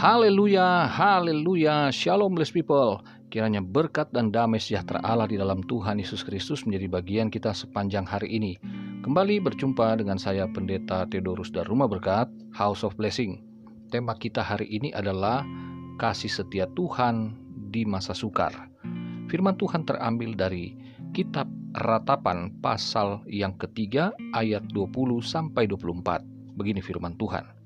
Haleluya, haleluya, shalom blessed people. Kiranya berkat dan damai sejahtera Allah di dalam Tuhan Yesus Kristus menjadi bagian kita sepanjang hari ini. Kembali berjumpa dengan saya Pendeta Theodorus dari Rumah Berkat, House of Blessing. Tema kita hari ini adalah kasih setia Tuhan di masa sukar. Firman Tuhan terambil dari kitab Ratapan pasal yang ketiga ayat 20 sampai 24. Begini firman Tuhan.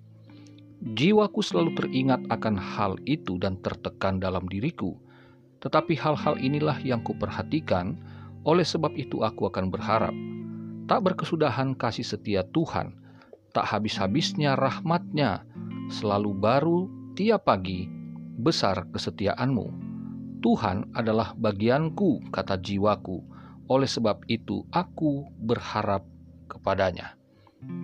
Jiwaku selalu teringat akan hal itu dan tertekan dalam diriku. Tetapi hal-hal inilah yang kuperhatikan, oleh sebab itu aku akan berharap. Tak berkesudahan kasih setia Tuhan, tak habis-habisnya rahmatnya, selalu baru tiap pagi, besar kesetiaanmu. Tuhan adalah bagianku, kata jiwaku, oleh sebab itu aku berharap kepadanya.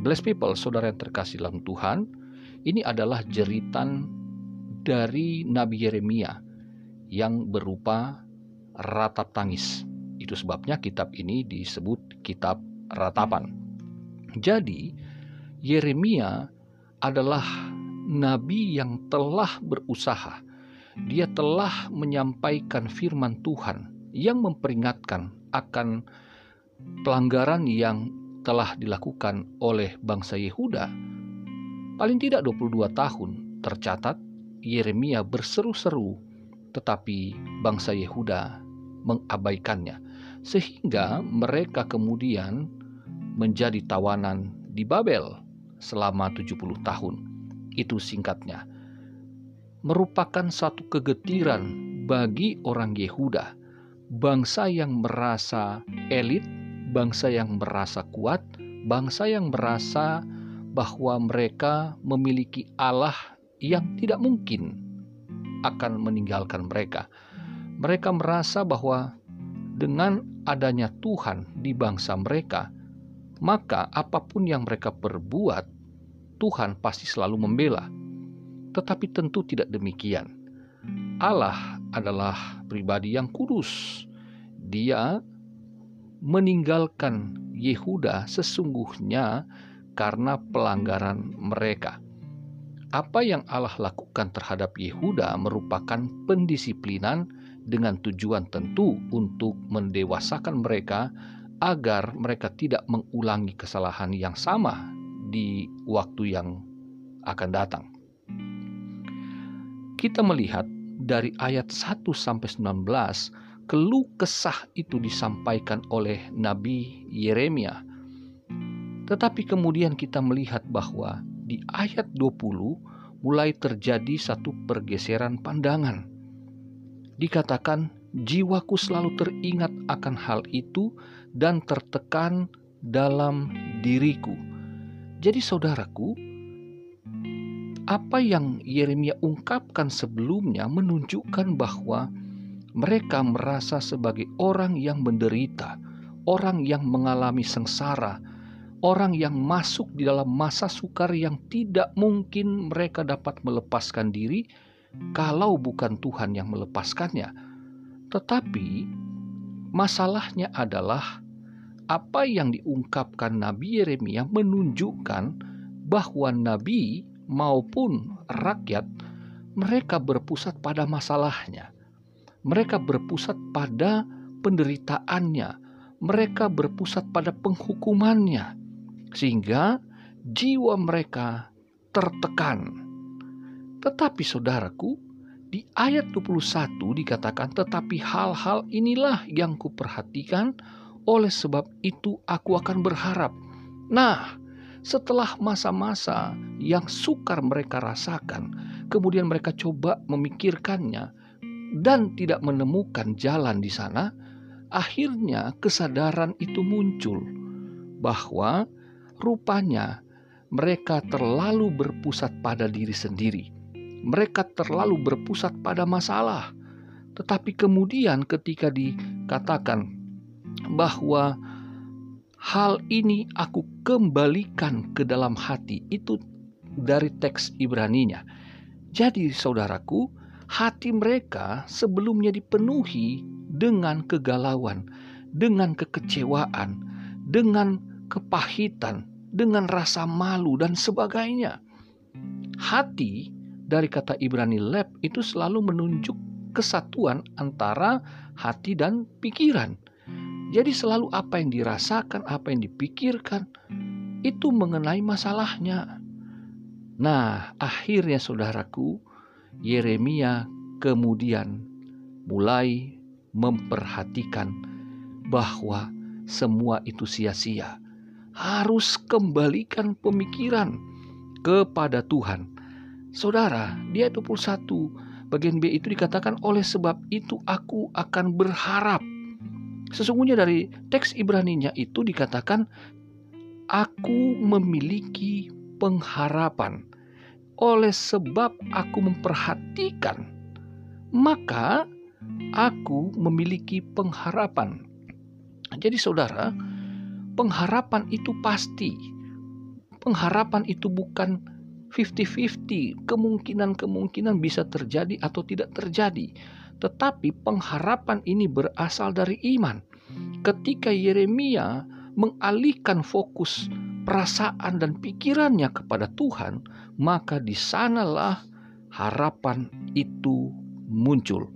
Bless people, saudara yang terkasih dalam Tuhan, ini adalah jeritan dari Nabi Yeremia yang berupa ratap tangis. Itu sebabnya kitab ini disebut kitab ratapan. Jadi, Yeremia adalah nabi yang telah berusaha. Dia telah menyampaikan firman Tuhan yang memperingatkan akan pelanggaran yang telah dilakukan oleh bangsa Yehuda Paling tidak 22 tahun tercatat Yeremia berseru-seru tetapi bangsa Yehuda mengabaikannya sehingga mereka kemudian menjadi tawanan di Babel selama 70 tahun. Itu singkatnya. Merupakan satu kegetiran bagi orang Yehuda, bangsa yang merasa elit, bangsa yang merasa kuat, bangsa yang merasa bahwa mereka memiliki Allah yang tidak mungkin akan meninggalkan mereka. Mereka merasa bahwa dengan adanya Tuhan di bangsa mereka, maka apa pun yang mereka perbuat, Tuhan pasti selalu membela. Tetapi tentu tidak demikian. Allah adalah pribadi yang kudus. Dia meninggalkan Yehuda sesungguhnya karena pelanggaran mereka. Apa yang Allah lakukan terhadap Yehuda merupakan pendisiplinan dengan tujuan tentu untuk mendewasakan mereka agar mereka tidak mengulangi kesalahan yang sama di waktu yang akan datang. Kita melihat dari ayat 1 sampai 19 keluh kesah itu disampaikan oleh Nabi Yeremia tetapi kemudian kita melihat bahwa di ayat 20 mulai terjadi satu pergeseran pandangan. Dikatakan, jiwaku selalu teringat akan hal itu dan tertekan dalam diriku. Jadi saudaraku, apa yang Yeremia ungkapkan sebelumnya menunjukkan bahwa mereka merasa sebagai orang yang menderita, orang yang mengalami sengsara, orang yang masuk di dalam masa sukar yang tidak mungkin mereka dapat melepaskan diri kalau bukan Tuhan yang melepaskannya. Tetapi masalahnya adalah apa yang diungkapkan Nabi Yeremia menunjukkan bahwa nabi maupun rakyat mereka berpusat pada masalahnya. Mereka berpusat pada penderitaannya, mereka berpusat pada penghukumannya, sehingga jiwa mereka tertekan. Tetapi saudaraku, di ayat 21 dikatakan, "Tetapi hal-hal inilah yang kuperhatikan, oleh sebab itu aku akan berharap." Nah, setelah masa-masa yang sukar mereka rasakan, kemudian mereka coba memikirkannya dan tidak menemukan jalan di sana, akhirnya kesadaran itu muncul bahwa Rupanya mereka terlalu berpusat pada diri sendiri. Mereka terlalu berpusat pada masalah. Tetapi kemudian ketika dikatakan bahwa hal ini aku kembalikan ke dalam hati itu dari teks Ibraninya. Jadi saudaraku, hati mereka sebelumnya dipenuhi dengan kegalauan, dengan kekecewaan, dengan kepahitan, dengan rasa malu dan sebagainya. Hati dari kata Ibrani lab itu selalu menunjuk kesatuan antara hati dan pikiran. Jadi selalu apa yang dirasakan, apa yang dipikirkan itu mengenai masalahnya. Nah, akhirnya saudaraku, Yeremia kemudian mulai memperhatikan bahwa semua itu sia-sia. Harus kembalikan pemikiran kepada Tuhan. Saudara, di ayat 21 bagian B itu dikatakan oleh sebab itu aku akan berharap. Sesungguhnya dari teks Ibraninya itu dikatakan aku memiliki pengharapan. Oleh sebab aku memperhatikan, maka aku memiliki pengharapan. Jadi saudara, pengharapan itu pasti. Pengharapan itu bukan 50-50, kemungkinan-kemungkinan bisa terjadi atau tidak terjadi. Tetapi pengharapan ini berasal dari iman. Ketika Yeremia mengalihkan fokus perasaan dan pikirannya kepada Tuhan, maka di sanalah harapan itu muncul.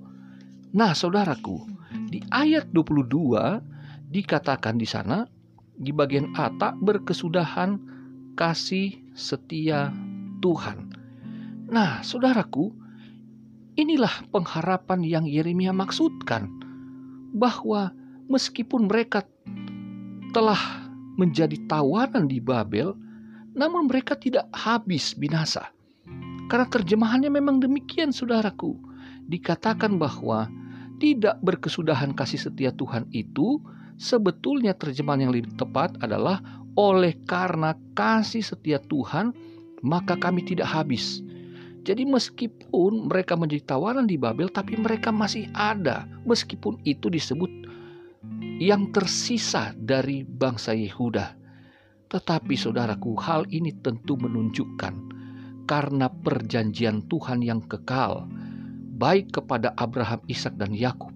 Nah, saudaraku, di ayat 22 dikatakan di sana di bagian A tak berkesudahan kasih setia Tuhan. Nah, saudaraku, inilah pengharapan yang Yeremia maksudkan bahwa meskipun mereka telah menjadi tawanan di Babel, namun mereka tidak habis binasa. Karena terjemahannya memang demikian, saudaraku. Dikatakan bahwa tidak berkesudahan kasih setia Tuhan itu sebetulnya terjemahan yang lebih tepat adalah oleh karena kasih setia Tuhan maka kami tidak habis. Jadi meskipun mereka menjadi tawanan di Babel tapi mereka masih ada meskipun itu disebut yang tersisa dari bangsa Yehuda. Tetapi saudaraku hal ini tentu menunjukkan karena perjanjian Tuhan yang kekal baik kepada Abraham, Ishak dan Yakub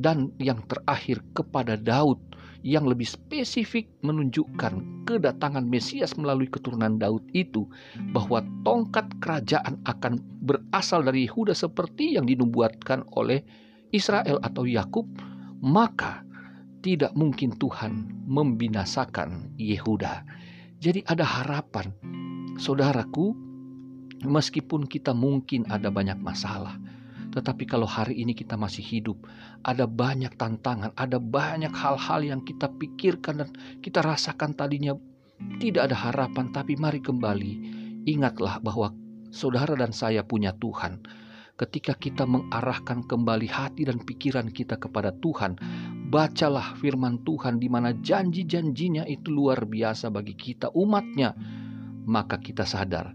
dan yang terakhir kepada Daud yang lebih spesifik menunjukkan kedatangan Mesias melalui keturunan Daud itu bahwa tongkat kerajaan akan berasal dari Yehuda seperti yang dinubuatkan oleh Israel atau Yakub maka tidak mungkin Tuhan membinasakan Yehuda. Jadi ada harapan. Saudaraku, meskipun kita mungkin ada banyak masalah, tetapi kalau hari ini kita masih hidup, ada banyak tantangan, ada banyak hal-hal yang kita pikirkan dan kita rasakan tadinya tidak ada harapan, tapi mari kembali ingatlah bahwa saudara dan saya punya Tuhan. Ketika kita mengarahkan kembali hati dan pikiran kita kepada Tuhan, bacalah firman Tuhan di mana janji-janjinya itu luar biasa bagi kita umatnya. Maka kita sadar,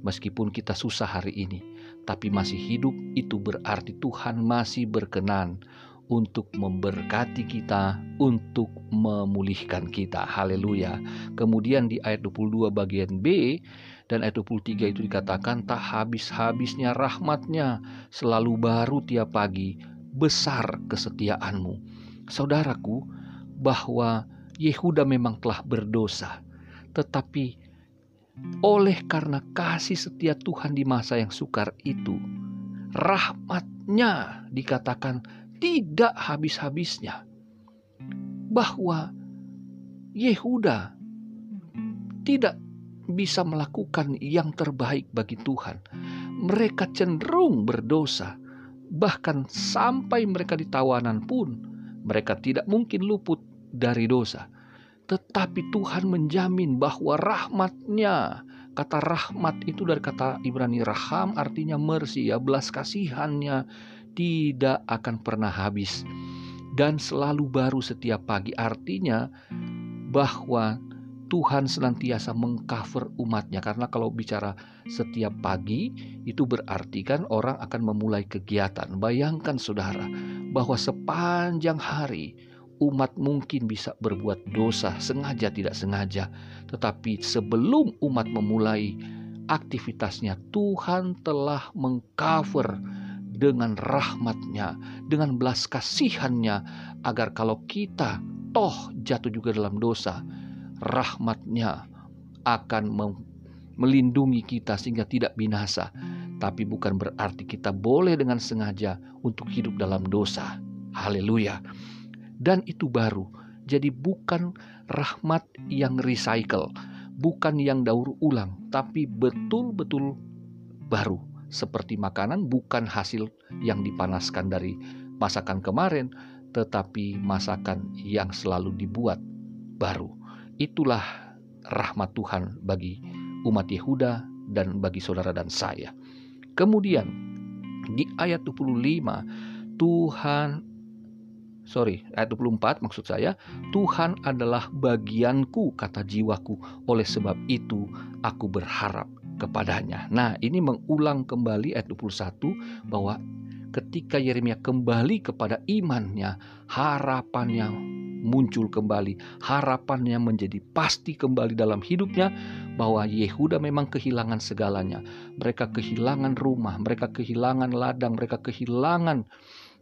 meskipun kita susah hari ini, tapi masih hidup, itu berarti Tuhan masih berkenan untuk memberkati kita, untuk memulihkan kita. Haleluya. Kemudian di ayat 22 bagian B dan ayat 23 itu dikatakan tak habis-habisnya rahmatnya selalu baru tiap pagi besar kesetiaanmu. Saudaraku, bahwa Yehuda memang telah berdosa, tetapi oleh karena kasih setia Tuhan di masa yang sukar itu, rahmatnya dikatakan tidak habis-habisnya. Bahwa Yehuda tidak bisa melakukan yang terbaik bagi Tuhan. Mereka cenderung berdosa, bahkan sampai mereka di tawanan pun mereka tidak mungkin luput dari dosa. Tetapi Tuhan menjamin bahwa rahmatnya, kata rahmat itu dari kata Ibrani raham artinya mercy ya, belas kasihannya tidak akan pernah habis. Dan selalu baru setiap pagi artinya bahwa Tuhan senantiasa mengcover umatnya karena kalau bicara setiap pagi itu berarti kan orang akan memulai kegiatan. Bayangkan saudara bahwa sepanjang hari umat mungkin bisa berbuat dosa sengaja tidak sengaja, tetapi sebelum umat memulai aktivitasnya, Tuhan telah mengcover dengan rahmatnya, dengan belas kasihannya, agar kalau kita toh jatuh juga dalam dosa, rahmatnya akan melindungi kita sehingga tidak binasa. tapi bukan berarti kita boleh dengan sengaja untuk hidup dalam dosa. Haleluya. Dan itu baru. Jadi bukan rahmat yang recycle, bukan yang daur ulang, tapi betul-betul baru. Seperti makanan bukan hasil yang dipanaskan dari masakan kemarin, tetapi masakan yang selalu dibuat baru. Itulah rahmat Tuhan bagi umat Yehuda dan bagi saudara dan saya. Kemudian di ayat 25 Tuhan sorry ayat 24 maksud saya Tuhan adalah bagianku kata jiwaku oleh sebab itu aku berharap kepadanya. Nah, ini mengulang kembali ayat 21 bahwa ketika Yeremia kembali kepada imannya, harapannya muncul kembali, harapannya menjadi pasti kembali dalam hidupnya bahwa Yehuda memang kehilangan segalanya. Mereka kehilangan rumah, mereka kehilangan ladang, mereka kehilangan eh,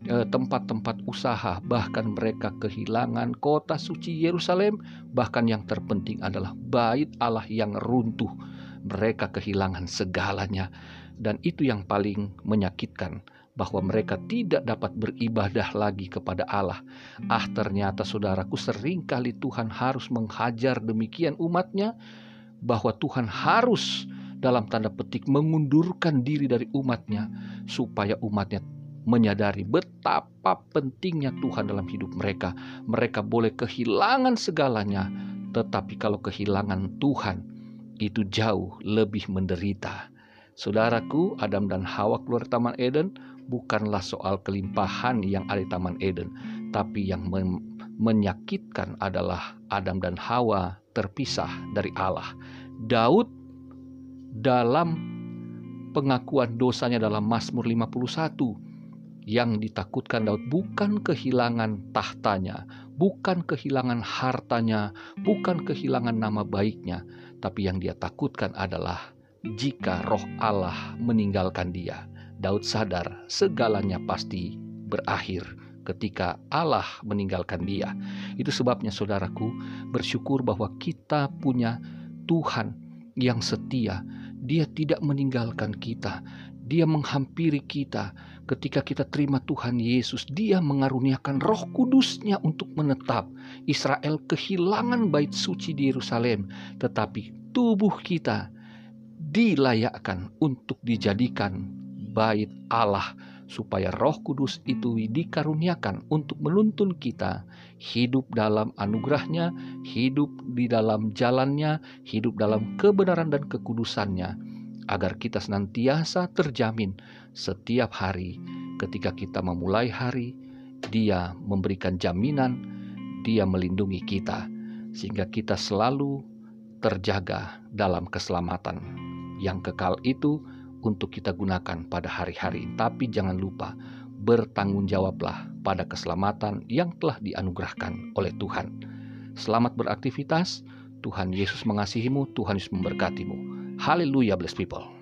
tempat-tempat usaha, bahkan mereka kehilangan kota suci Yerusalem, bahkan yang terpenting adalah bait Allah yang runtuh. Mereka kehilangan segalanya, dan itu yang paling menyakitkan bahwa mereka tidak dapat beribadah lagi kepada Allah. Ah, ternyata saudaraku, sering kali Tuhan harus menghajar demikian umatnya bahwa Tuhan harus dalam tanda petik mengundurkan diri dari umatnya supaya umatnya menyadari betapa pentingnya Tuhan dalam hidup mereka. Mereka boleh kehilangan segalanya, tetapi kalau kehilangan Tuhan itu jauh lebih menderita. Saudaraku, Adam dan Hawa keluar Taman Eden bukanlah soal kelimpahan yang ada di Taman Eden, tapi yang menyakitkan adalah Adam dan Hawa terpisah dari Allah. Daud dalam pengakuan dosanya dalam Mazmur 51 yang ditakutkan Daud bukan kehilangan tahtanya, bukan kehilangan hartanya, bukan kehilangan nama baiknya, tapi yang dia takutkan adalah jika roh Allah meninggalkan dia. Daud sadar segalanya pasti berakhir ketika Allah meninggalkan dia. Itu sebabnya saudaraku bersyukur bahwa kita punya Tuhan yang setia. Dia tidak meninggalkan kita. Dia menghampiri kita ketika kita terima Tuhan Yesus. Dia mengaruniakan roh kudusnya untuk menetap. Israel kehilangan bait suci di Yerusalem. Tetapi tubuh kita dilayakkan untuk dijadikan bait Allah supaya Roh Kudus itu dikaruniakan untuk menuntun kita hidup dalam anugerahnya, hidup di dalam jalannya, hidup dalam kebenaran dan kekudusannya, agar kita senantiasa terjamin setiap hari ketika kita memulai hari, dia memberikan jaminan, dia melindungi kita, sehingga kita selalu terjaga dalam keselamatan yang kekal itu untuk kita gunakan pada hari-hari. Tapi jangan lupa, bertanggung jawablah pada keselamatan yang telah dianugerahkan oleh Tuhan. Selamat beraktivitas, Tuhan Yesus mengasihimu, Tuhan Yesus memberkatimu. Haleluya, blessed people.